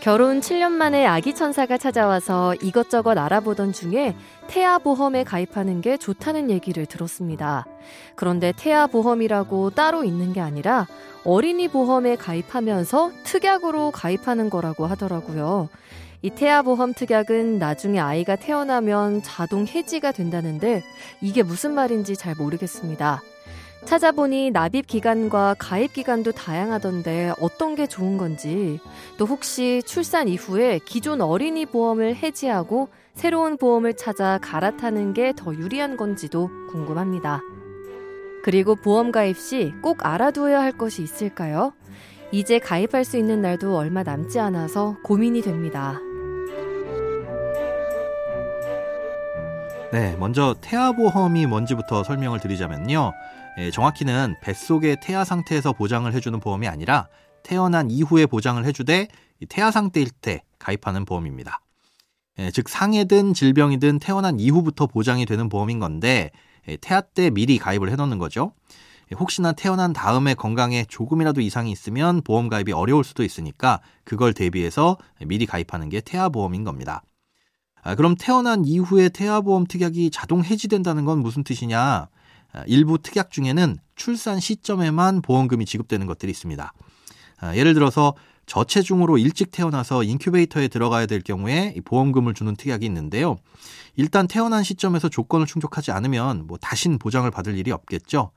결혼 7년 만에 아기 천사가 찾아와서 이것저것 알아보던 중에 태아 보험에 가입하는 게 좋다는 얘기를 들었습니다. 그런데 태아 보험이라고 따로 있는 게 아니라 어린이 보험에 가입하면서 특약으로 가입하는 거라고 하더라고요. 이 태아 보험 특약은 나중에 아이가 태어나면 자동 해지가 된다는데 이게 무슨 말인지 잘 모르겠습니다. 찾아보니 납입 기간과 가입 기간도 다양하던데 어떤 게 좋은 건지, 또 혹시 출산 이후에 기존 어린이 보험을 해지하고 새로운 보험을 찾아 갈아타는 게 더 유리한 건지도 궁금합니다. 그리고 보험 가입 시 꼭 알아두어야 할 것이 있을까요? 이제 가입할 수 있는 날도 얼마 남지 않아서 고민이 됩니다. 네, 먼저 태아 보험이 뭔지부터 설명을 드리자면요. 예, 정확히는 뱃속의 태아 상태에서 보장을 해주는 보험이 아니라 태어난 이후에 보장을 해주되 태아 상태일 때 가입하는 보험입니다. 예, 즉 상해든 질병이든 태어난 이후부터 보장이 되는 보험인 건데 예, 태아 때 미리 가입을 해놓는 거죠. 혹시나 태어난 다음에 건강에 조금이라도 이상이 있으면 보험 가입이 어려울 수도 있으니까 그걸 대비해서 미리 가입하는 게 태아 보험인 겁니다. 아, 그럼 태어난 이후에 태아보험 특약이 자동 해지된다는 건 무슨 뜻이냐? 아, 일부 특약 중에는 출산 시점에만 보험금이 지급되는 것들이 있습니다. 아, 예를 들어서 저체중으로 일찍 태어나서 인큐베이터에 들어가야 될 경우에 보험금을 주는 특약이 있는데요. 일단 태어난 시점에서 조건을 충족하지 않으면 뭐 다신 보장을 받을 일이 없겠죠.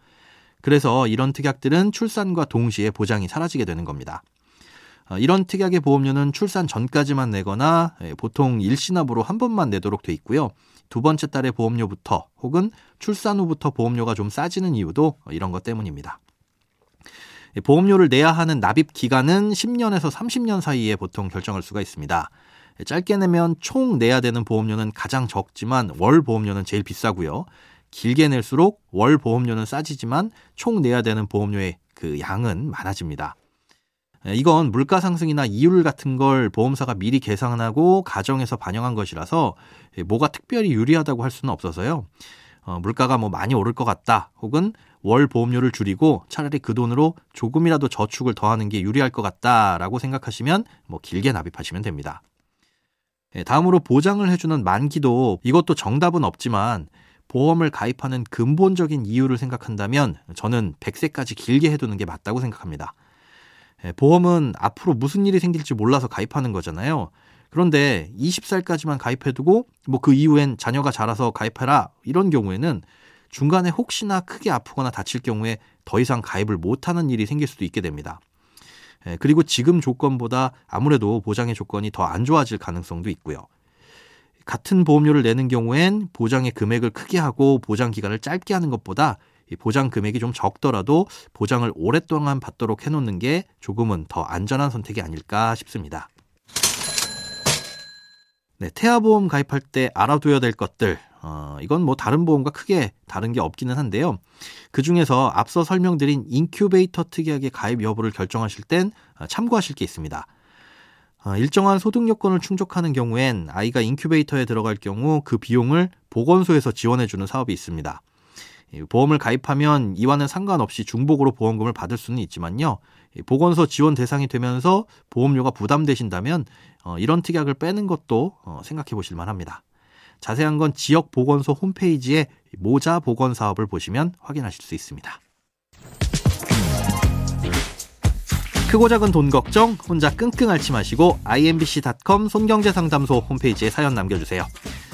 그래서 이런 특약들은 출산과 동시에 보장이 사라지게 되는 겁니다. 아, 이런 특약의 보험료는 출산 전까지만 내거나 예, 보통 일시납으로 한 번만 내도록 돼 있고요. 두 번째 달의 보험료부터 혹은 출산 후부터 보험료가 좀 싸지는 이유도 이런 것 때문입니다. 보험료를 내야 하는 납입 기간은 10년에서 30년 사이에 보통 결정할 수가 있습니다. 짧게 내면 총 내야 되는 보험료는 가장 적지만 월 보험료는 제일 비싸고요. 길게 낼수록 월 보험료는 싸지지만 총 내야 되는 보험료의 그 양은 많아집니다. 예, 이건 물가 상승이나 이율 같은 걸 보험사가 미리 계산하고 가정에서 반영한 것이라서 뭐가 특별히 유리하다고 할 수는 없어서요. 어, 물가가 뭐 많이 오를 것 같다 혹은 월 보험료를 줄이고 차라리 그 돈으로 조금이라도 저축을 더하는 게 유리할 것 같다라고 생각하시면 뭐 길게 납입하시면 됩니다. 예, 다음으로 보장을 해주는 만기도 이것도 정답은 없지만 보험을 가입하는 근본적인 이유를 생각한다면 저는 100세까지 길게 해두는 게 맞다고 생각합니다. 예, 보험은 앞으로 무슨 일이 생길지 몰라서 가입하는 거잖아요. 그런데 20살까지만 가입해두고 뭐 그 이후엔 자녀가 자라서 가입해라 이런 경우에는 중간에 혹시나 크게 아프거나 다칠 경우에 더 이상 가입을 못하는 일이 생길 수도 있게 됩니다. 예, 그리고 지금 조건보다 아무래도 보장의 조건이 더 안 좋아질 가능성도 있고요. 같은 보험료를 내는 경우엔 보장의 금액을 크게 하고 보장 기간을 짧게 하는 것보다 보장 금액이 좀 적더라도 보장을 오랫동안 받도록 해놓는 게 조금은 더 안전한 선택이 아닐까 싶습니다. 네, 태아보험 가입할 때 알아둬야 될 것들. 어, 이건 뭐 다른 보험과 크게 다른 게 없기는 한데요. 그 중에서 앞서 설명드린 인큐베이터 특약의 가입 여부를 결정하실 땐 어, 참고하실 게 있습니다. 어, 일정한 소득 요건을 충족하는 경우엔 아이가 인큐베이터에 들어갈 경우 그 비용을 보건소에서 지원해주는 사업이 있습니다. 보험을 가입하면 이와는 상관없이 중복으로 보험금을 받을 수는 있지만요. 보건소 지원 대상이 되면서 보험료가 부담되신다면 어, 이런 특약을 빼는 것도 어, 생각해 보실 만합니다. 자세한 건 지역 보건소 홈페이지에 모자 보건 사업을 보시면 확인하실 수 있습니다. 크고 작은 돈 걱정 혼자 끙끙 앓지 마시고 imbc.com 손경제상담소 홈페이지에 사연 남겨주세요.